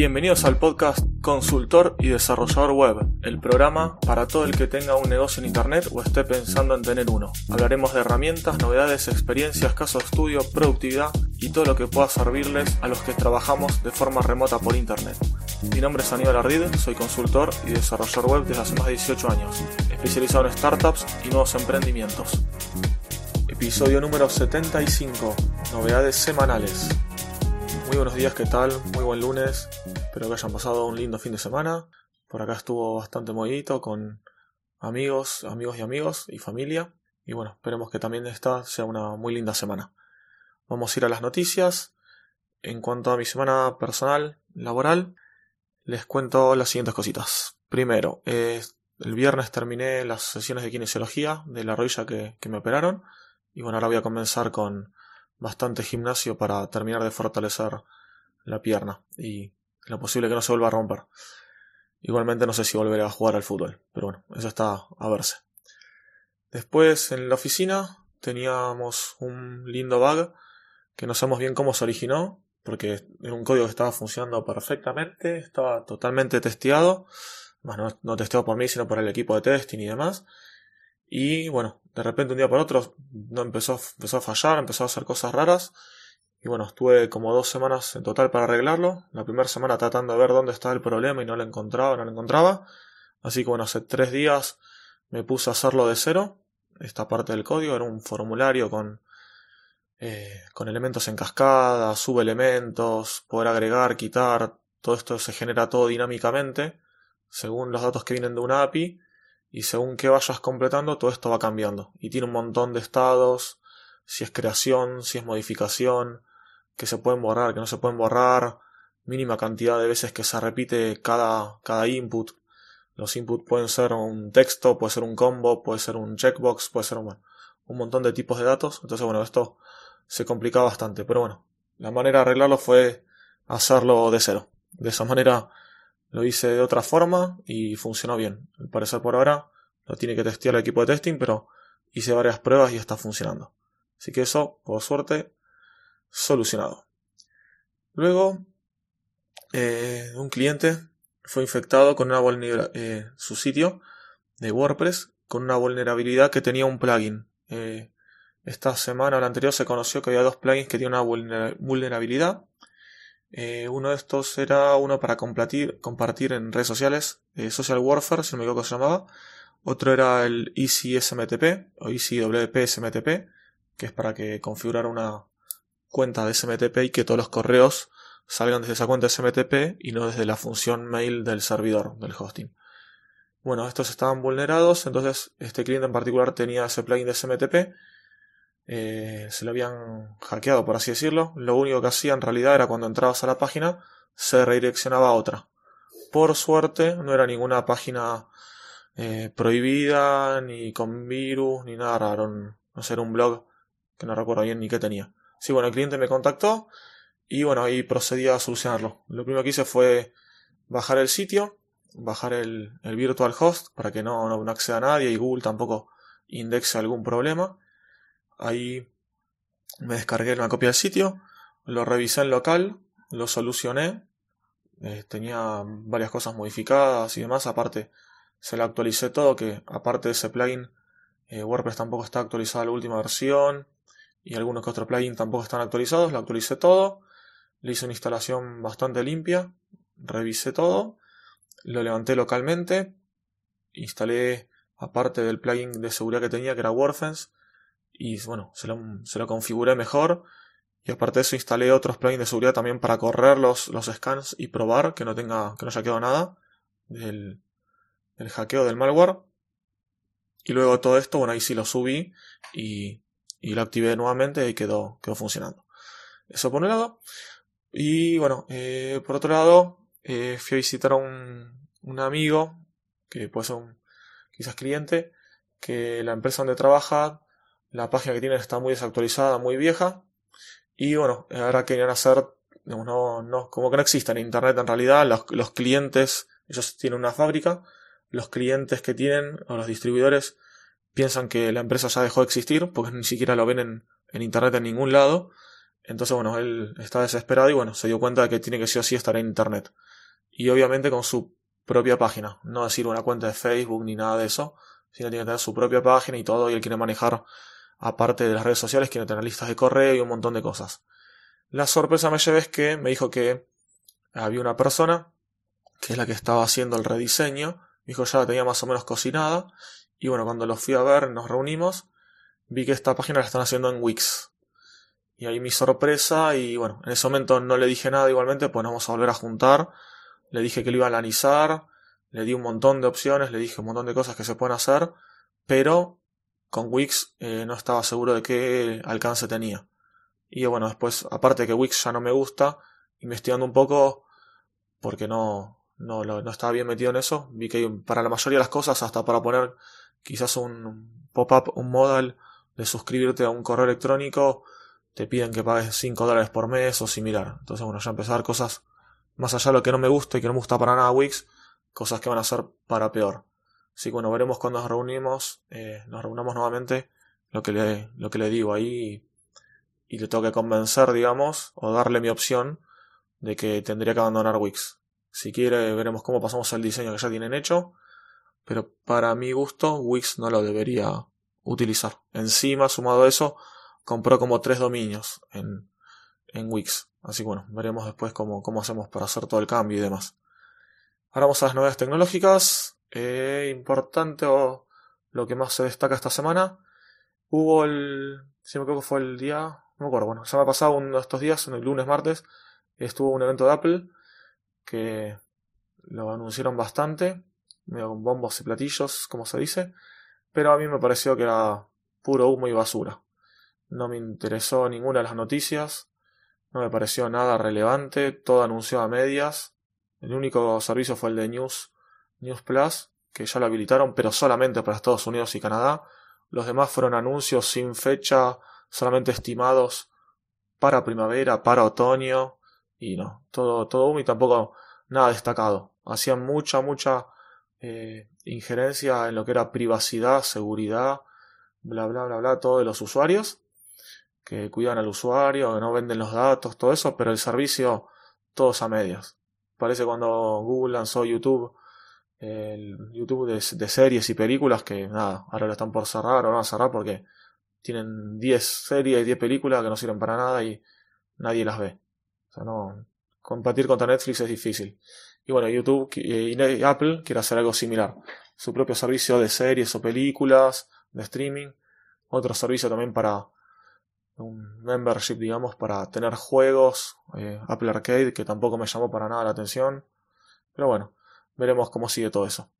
Bienvenidos al podcast Consultor y Desarrollador Web, el programa para todo el que tenga un negocio en Internet o esté pensando en tener uno. Hablaremos de herramientas, novedades, experiencias, casos de estudio, productividad y todo lo que pueda servirles a los que trabajamos de forma remota por Internet. Mi nombre es Aníbal Ardid, soy consultor y desarrollador web desde hace más de 18 años, especializado en startups y nuevos emprendimientos. Episodio número 75, novedades semanales. Muy buenos días, ¿qué tal? Muy buen lunes. Espero que hayan pasado un lindo fin de semana. Por acá estuvo bastante movidito con amigos, amigos y amigos y familia. Y bueno, esperemos que también esta sea una muy linda semana. Vamos a ir a las noticias. En cuanto a mi semana personal, laboral, les cuento las siguientes cositas. Primero, el viernes terminé las sesiones de kinesiología de la rodilla que, que me operaron. Y bueno, ahora voy a comenzar con bastante gimnasio para terminar de fortalecer la pierna y lo posible que no se vuelva a romper. Igualmente no sé si volveré a jugar al fútbol, pero bueno, eso está a verse. Después en la oficina teníamos un lindo bug que no sabemos bien cómo se originó, porque era un código que estaba funcionando perfectamente, estaba totalmente testeado, bueno, no, no testeado por mí, sino por el equipo de testing y demás. Y bueno, de repente un día por otro no empezó, empezó a fallar, empezó a hacer cosas raras. Y bueno, estuve como dos semanas en total para arreglarlo. La primera semana tratando de ver dónde estaba el problema y no lo encontraba, no lo encontraba. Así que bueno, hace tres días me puse a hacerlo de cero. Esta parte del código era un formulario con, eh, con elementos en cascada, subelementos, poder agregar, quitar. Todo esto se genera todo dinámicamente según los datos que vienen de una API y según que vayas completando todo esto va cambiando y tiene un montón de estados, si es creación, si es modificación, que se pueden borrar, que no se pueden borrar, mínima cantidad de veces que se repite cada, cada input. Los inputs pueden ser un texto, puede ser un combo, puede ser un checkbox, puede ser un, un montón de tipos de datos. Entonces, bueno, esto se complica bastante. Pero bueno, la manera de arreglarlo fue hacerlo de cero. De esa manera lo hice de otra forma y funcionó bien. Al parecer por ahora lo tiene que testear el equipo de testing, pero hice varias pruebas y está funcionando. Así que eso, por suerte, solucionado. Luego, eh, un cliente fue infectado con una vulnerabilidad, eh, su sitio de WordPress con una vulnerabilidad que tenía un plugin. Eh, esta semana o la anterior se conoció que había dos plugins que tienen una vulnerabilidad uno de estos era uno para compartir, compartir en redes sociales, Social Warfare, si no me equivoco se llamaba. Otro era el EasySMTP o EasyWP que es para que configurar una cuenta de SMTP y que todos los correos salgan desde esa cuenta SMTP y no desde la función mail del servidor, del hosting. Bueno, estos estaban vulnerados, entonces este cliente en particular tenía ese plugin de SMTP eh, se lo habían hackeado, por así decirlo. Lo único que hacía en realidad era cuando entrabas a la página, se redireccionaba a otra. Por suerte, no era ninguna página eh, prohibida, ni con virus, ni nada raro. No sé, era un blog que no recuerdo bien ni qué tenía. Sí, bueno, el cliente me contactó y bueno, ahí procedí a solucionarlo. Lo primero que hice fue bajar el sitio, bajar el, virtual host para que no, no, no acceda a nadie y Google tampoco indexe algún problema. Ahí me descargué una copia del sitio, lo revisé en local, lo solucioné. Eh, tenía varias cosas modificadas y demás. Aparte, se lo actualicé todo, que aparte de ese plugin, eh, WordPress tampoco está actualizado la última versión. Y algunos que otros plugins tampoco están actualizados. Lo actualicé todo. Le hice una instalación bastante limpia. Revisé todo. Lo levanté localmente. Instalé, aparte del plugin de seguridad que tenía, que era WordFence, y bueno, se lo, se lo configuré mejor. Y aparte de eso instalé otros plugins de seguridad también para correr los, los scans y probar que no tenga, que no haya quedado nada del, del hackeo del malware. Y luego todo esto, bueno, ahí sí lo subí y, y lo activé nuevamente y quedó, quedó funcionando. Eso por un lado. Y bueno, eh, por otro lado, eh, fui a visitar a un, un amigo, que puede ser un quizás cliente, que la empresa donde trabaja la página que tienen está muy desactualizada, muy vieja. Y bueno, ahora querían hacer, no, no, como que no existe en Internet en realidad. Los, los clientes, ellos tienen una fábrica. Los clientes que tienen, o los distribuidores, piensan que la empresa ya dejó de existir, porque ni siquiera lo ven en, en Internet en ningún lado. Entonces, bueno, él está desesperado y bueno, se dio cuenta de que tiene que sí o sí estar en Internet. y obviamente con su propia página, no decir una cuenta de Facebook ni nada de eso, sino tiene que tener su propia página y todo, y él quiere manejar, aparte de las redes sociales, quiere tener listas de correo y un montón de cosas. La sorpresa me llevé es que me dijo que había una persona, que es la que estaba haciendo el rediseño, dijo ya la tenía más o menos cocinada, y bueno, cuando lo fui a ver, nos reunimos, vi que esta página la están haciendo en Wix. Y ahí mi sorpresa, y bueno, en ese momento no le dije nada igualmente, pues vamos a volver a juntar. Le dije que lo iba a analizar, le di un montón de opciones, le dije un montón de cosas que se pueden hacer, pero con Wix eh, no estaba seguro de qué alcance tenía. Y bueno, después, aparte de que Wix ya no me gusta, investigando un poco, porque no, no, no estaba bien metido en eso, vi que para la mayoría de las cosas, hasta para poner quizás un pop-up, un modal de suscribirte a un correo electrónico, te piden que pagues 5 dólares por mes o similar. Entonces, bueno, ya empezar cosas más allá de lo que no me gusta y que no me gusta para nada Wix, cosas que van a ser para peor. Así que bueno, veremos cuando nos reunimos, eh, nos reunamos nuevamente, lo que le, lo que le digo ahí y, le tengo que convencer, digamos, o darle mi opción de que tendría que abandonar Wix. Si quiere, veremos cómo pasamos el diseño que ya tienen hecho, pero para mi gusto, Wix no lo debería utilizar. Encima, sumado a eso, compró como tres dominios en, en Wix. Así que bueno, veremos después cómo, cómo hacemos para hacer todo el cambio y demás. Ahora vamos a las novedades tecnológicas. Eh, importante o lo que más se destaca esta semana. Hubo el. Si me que fue el día. No me acuerdo, bueno, se me ha pasado uno de estos días, el lunes, martes, estuvo un evento de Apple que lo anunciaron bastante, con bombos y platillos, como se dice, pero a mí me pareció que era puro humo y basura. No me interesó ninguna de las noticias, no me pareció nada relevante, todo anunció a medias. El único servicio fue el de News, News Plus, que ya lo habilitaron, pero solamente para Estados Unidos y Canadá. Los demás fueron anuncios sin fecha, solamente estimados para primavera, para otoño, y no, todo, todo humo y tampoco nada destacado. Hacían mucha, mucha eh, injerencia en lo que era privacidad, seguridad, bla, bla, bla, bla, todo de los usuarios, que cuidan al usuario, que no venden los datos, todo eso, pero el servicio, todos a medias. Parece cuando Google lanzó YouTube, el YouTube de, series y películas, que nada, ahora lo están por cerrar, o van a cerrar porque tienen 10 series y 10 películas que no sirven para nada y nadie las ve. O sea, no, competir contra Netflix es difícil. Y bueno, YouTube y Apple quiere hacer algo similar. Su propio servicio de series o películas, de streaming. Otro servicio también para un membership, digamos, para tener juegos, eh, Apple Arcade, que tampoco me llamó para nada la atención. Pero bueno, veremos cómo sigue todo eso.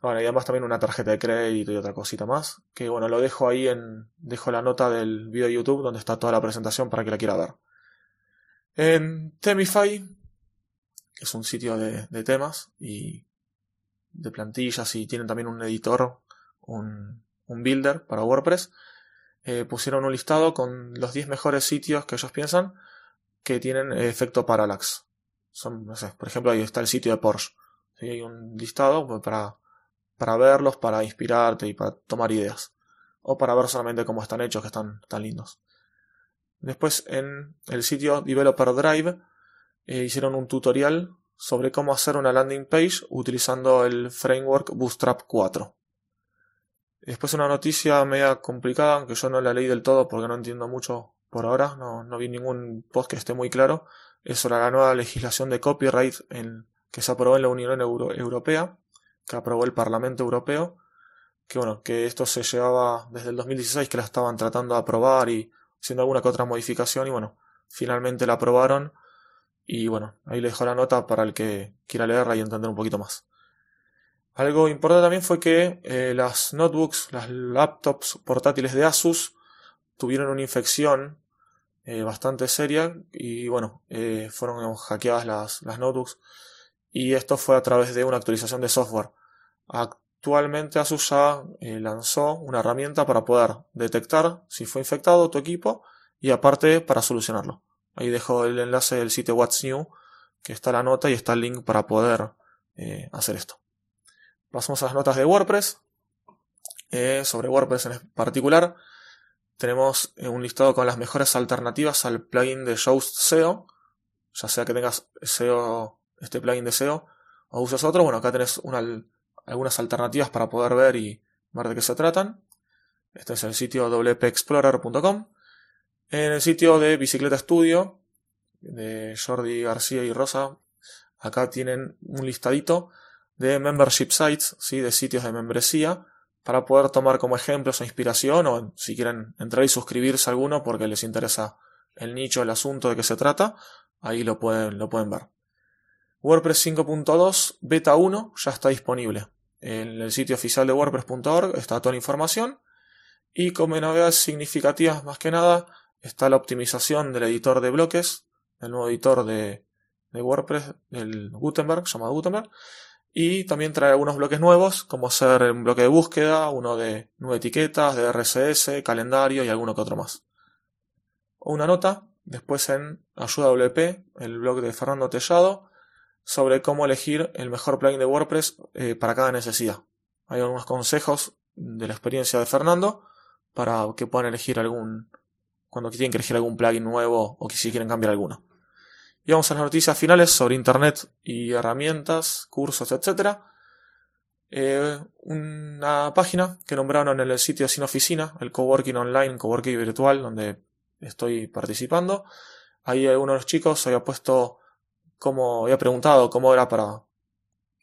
Bueno, y además también una tarjeta de crédito y otra cosita más. Que bueno, lo dejo ahí en. Dejo la nota del video de YouTube donde está toda la presentación para que la quiera ver. En Temify, que es un sitio de, temas y de plantillas y tienen también un editor, un, builder para WordPress eh, pusieron un listado con los 10 mejores sitios que ellos piensan que tienen efecto parallax. Son, no sé, por ejemplo, ahí está el sitio de Porsche. Hay un listado para, para verlos, para inspirarte y para tomar ideas. O para ver solamente cómo están hechos, que están tan lindos. Después en el sitio Developer Drive eh, hicieron un tutorial sobre cómo hacer una landing page utilizando el framework Bootstrap 4. Después una noticia media complicada, aunque yo no la leí del todo porque no entiendo mucho por ahora, no, no vi ningún post que esté muy claro, es sobre la nueva legislación de copyright que se aprobó en la Unión Europea, que aprobó el Parlamento Europeo, que bueno, que esto se llevaba desde el 2016 que la estaban tratando de aprobar y haciendo alguna que otra modificación y bueno, finalmente la aprobaron y bueno, ahí le dejo la nota para el que quiera leerla y entender un poquito más. Algo importante también fue que eh, las notebooks, las laptops portátiles de Asus tuvieron una infección eh, bastante seria y bueno, eh, fueron hackeadas las, las, notebooks y esto fue a través de una actualización de software. Actualmente Asus ya lanzó una herramienta para poder detectar si fue infectado tu equipo y aparte para solucionarlo. Ahí dejo el enlace del sitio What's New, que está la nota y está el link para poder hacer esto. Pasamos a las notas de WordPress. Eh, sobre WordPress en particular, tenemos eh, un listado con las mejores alternativas al plugin de Yoast SEO. Ya sea que tengas SEO este plugin de SEO o usas otro, bueno, acá tenés algunas alternativas para poder ver y ver de qué se tratan. Este es el sitio wpexplorer.com. En el sitio de Bicicleta Studio de Jordi García y Rosa, acá tienen un listadito de membership sites, ¿sí? de sitios de membresía, para poder tomar como ejemplos o inspiración, o si quieren entrar y suscribirse a alguno porque les interesa el nicho, el asunto de qué se trata, ahí lo pueden, lo pueden ver. WordPress 5.2 Beta 1 ya está disponible. En el sitio oficial de WordPress.org está toda la información. Y como novedades significativas más que nada, está la optimización del editor de bloques, el nuevo editor de, de WordPress, el Gutenberg, llamado Gutenberg, y también trae algunos bloques nuevos, como ser un bloque de búsqueda, uno de nueve etiquetas, de RSS, calendario y alguno que otro más. Una nota, después en Ayuda WP, el blog de Fernando Tellado, sobre cómo elegir el mejor plugin de WordPress eh, para cada necesidad. Hay algunos consejos de la experiencia de Fernando para que puedan elegir algún, cuando tienen que elegir algún plugin nuevo o que si quieren cambiar alguno. Y vamos a las noticias finales sobre Internet y herramientas, cursos, etc. Eh, una página que nombraron en el sitio Sin Oficina, el Coworking Online, Coworking Virtual, donde estoy participando. Ahí uno de los chicos había puesto cómo, había preguntado cómo era para,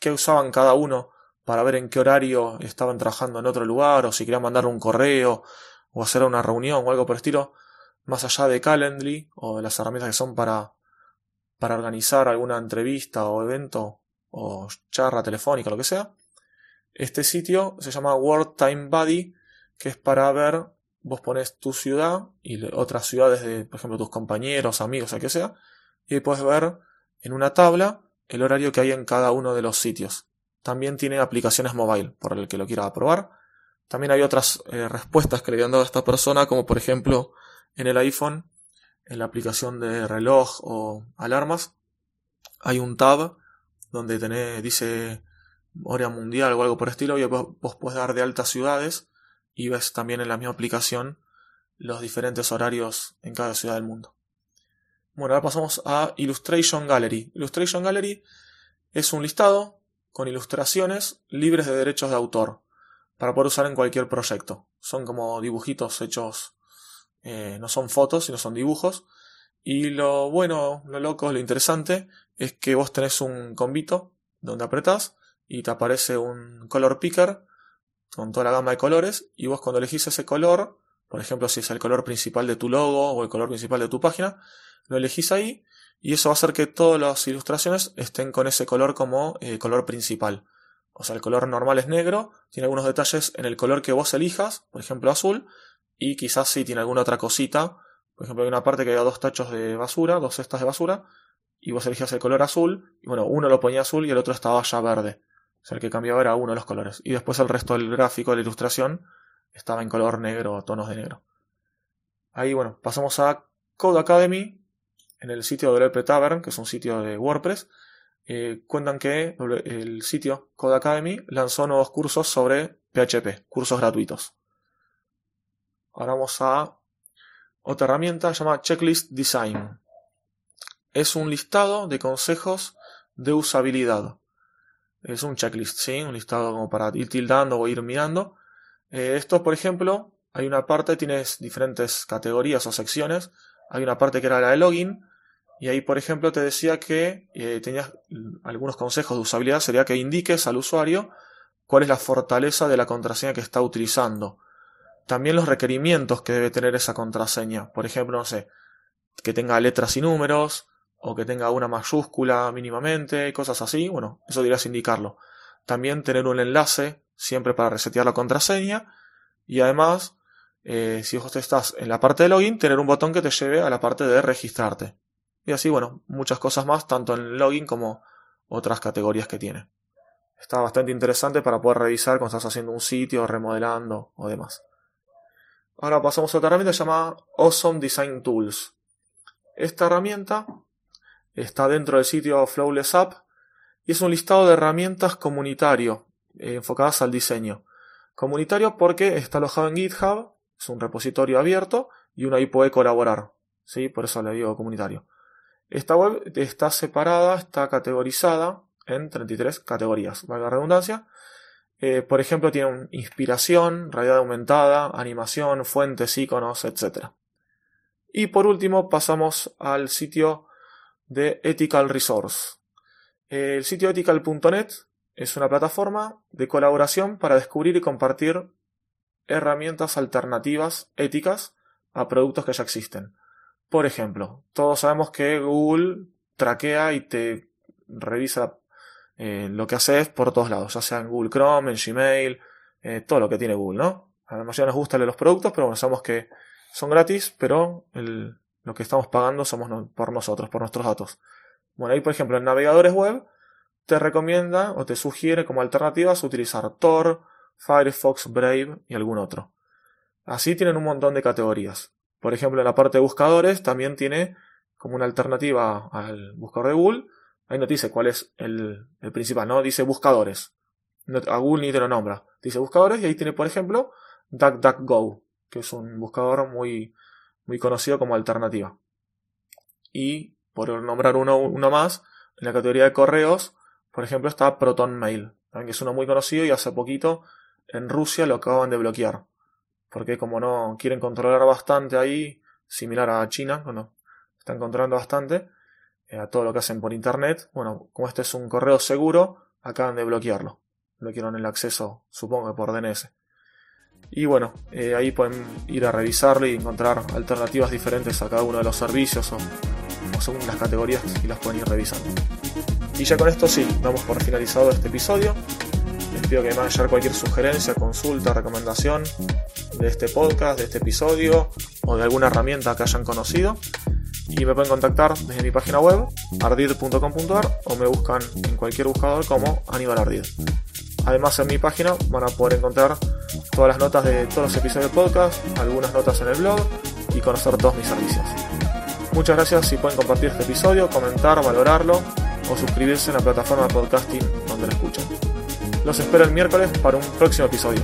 qué usaban cada uno para ver en qué horario estaban trabajando en otro lugar o si querían mandar un correo o hacer una reunión o algo por el estilo, más allá de Calendly o de las herramientas que son para para organizar alguna entrevista o evento o charla telefónica, lo que sea. Este sitio se llama World Time Buddy, que es para ver, vos pones tu ciudad y otras ciudades de, por ejemplo, tus compañeros, amigos, o que sea, y puedes ver en una tabla el horario que hay en cada uno de los sitios. También tiene aplicaciones mobile, por el que lo quiera probar. También hay otras eh, respuestas que le habían dado a esta persona, como por ejemplo en el iPhone en la aplicación de reloj o alarmas, hay un tab donde tenés, dice hora mundial o algo por estilo y vos, vos puedes dar de altas ciudades y ves también en la misma aplicación los diferentes horarios en cada ciudad del mundo. Bueno, ahora pasamos a Illustration Gallery. Illustration Gallery es un listado con ilustraciones libres de derechos de autor para poder usar en cualquier proyecto. Son como dibujitos hechos eh, no son fotos, sino son dibujos. Y lo bueno, lo loco, lo interesante es que vos tenés un combito donde apretás y te aparece un color picker con toda la gama de colores y vos cuando elegís ese color, por ejemplo si es el color principal de tu logo o el color principal de tu página, lo elegís ahí y eso va a hacer que todas las ilustraciones estén con ese color como eh, color principal. O sea, el color normal es negro, tiene algunos detalles en el color que vos elijas, por ejemplo azul, y quizás si tiene alguna otra cosita. Por ejemplo, hay una parte que había dos tachos de basura, dos cestas de basura, y vos elegías el color azul, y bueno, uno lo ponía azul y el otro estaba ya verde. O sea, el que cambiaba era uno de los colores. Y después el resto del gráfico de la ilustración estaba en color negro, tonos de negro. Ahí, bueno, pasamos a Code Academy, en el sitio de WP Tavern, que es un sitio de WordPress. Eh, cuentan que el sitio Code Academy lanzó nuevos cursos sobre PHP, cursos gratuitos. Ahora vamos a otra herramienta llamada Checklist Design. Es un listado de consejos de usabilidad. Es un checklist, ¿sí? Un listado como para ir tildando o ir mirando. Eh, esto, por ejemplo, hay una parte, tienes diferentes categorías o secciones. Hay una parte que era la de login. Y ahí, por ejemplo, te decía que eh, tenías algunos consejos de usabilidad. Sería que indiques al usuario cuál es la fortaleza de la contraseña que está utilizando. También los requerimientos que debe tener esa contraseña. Por ejemplo, no sé, que tenga letras y números, o que tenga una mayúscula mínimamente, cosas así. Bueno, eso deberías indicarlo. También tener un enlace siempre para resetear la contraseña. Y además, eh, si vos estás en la parte de login, tener un botón que te lleve a la parte de registrarte. Y así, bueno, muchas cosas más, tanto en login como otras categorías que tiene. Está bastante interesante para poder revisar cuando estás haciendo un sitio, remodelando o demás. Ahora pasamos a otra herramienta llamada Awesome Design Tools. Esta herramienta está dentro del sitio Flawless App y es un listado de herramientas comunitario eh, enfocadas al diseño. Comunitario porque está alojado en GitHub, es un repositorio abierto y uno ahí puede colaborar. ¿sí? Por eso le digo comunitario. Esta web está separada, está categorizada en 33 categorías, valga la redundancia. Eh, por ejemplo, tiene inspiración, realidad aumentada, animación, fuentes, iconos, etc. Y por último, pasamos al sitio de Ethical Resource. El sitio ethical.net es una plataforma de colaboración para descubrir y compartir herramientas alternativas éticas a productos que ya existen. Por ejemplo, todos sabemos que Google traquea y te revisa eh, lo que haces por todos lados, ya sea en Google Chrome, en Gmail, eh, todo lo que tiene Google, ¿no? A la mayoría nos gusta los productos, pero bueno, sabemos que son gratis, pero lo que estamos pagando somos por nosotros, por nuestros datos. Bueno, ahí por ejemplo en navegadores web te recomienda o te sugiere como alternativas utilizar Tor, Firefox, Brave y algún otro. Así tienen un montón de categorías. Por ejemplo, en la parte de buscadores también tiene como una alternativa al buscador de Google. Ahí no dice cuál es el, principal, ¿no? Dice buscadores. a Google ni te lo nombra. Dice buscadores y ahí tiene, por ejemplo, DuckDuckGo, que es un buscador muy, muy conocido como alternativa. Y, por nombrar uno, uno más, en la categoría de correos, por ejemplo, está ProtonMail, que es uno muy conocido y hace poquito en Rusia lo acaban de bloquear porque como no quieren controlar bastante ahí, similar a China, bueno, están controlando bastante eh, a todo lo que hacen por internet, bueno, como este es un correo seguro, acaban de bloquearlo. Bloquearon el acceso, supongo que por DNS. Y bueno, eh, ahí pueden ir a revisarlo y encontrar alternativas diferentes a cada uno de los servicios o, o según las categorías y las pueden ir revisando. Y ya con esto sí, damos por finalizado este episodio. Pido que me hagan cualquier sugerencia, consulta, recomendación de este podcast, de este episodio o de alguna herramienta que hayan conocido. Y me pueden contactar desde mi página web, ardid.com.ar o me buscan en cualquier buscador como Aníbal Ardid. Además en mi página van a poder encontrar todas las notas de todos los episodios del podcast, algunas notas en el blog y conocer todos mis servicios. Muchas gracias si pueden compartir este episodio, comentar, valorarlo o suscribirse en la plataforma de podcasting donde lo escuchan. Los espero el miércoles para un próximo episodio.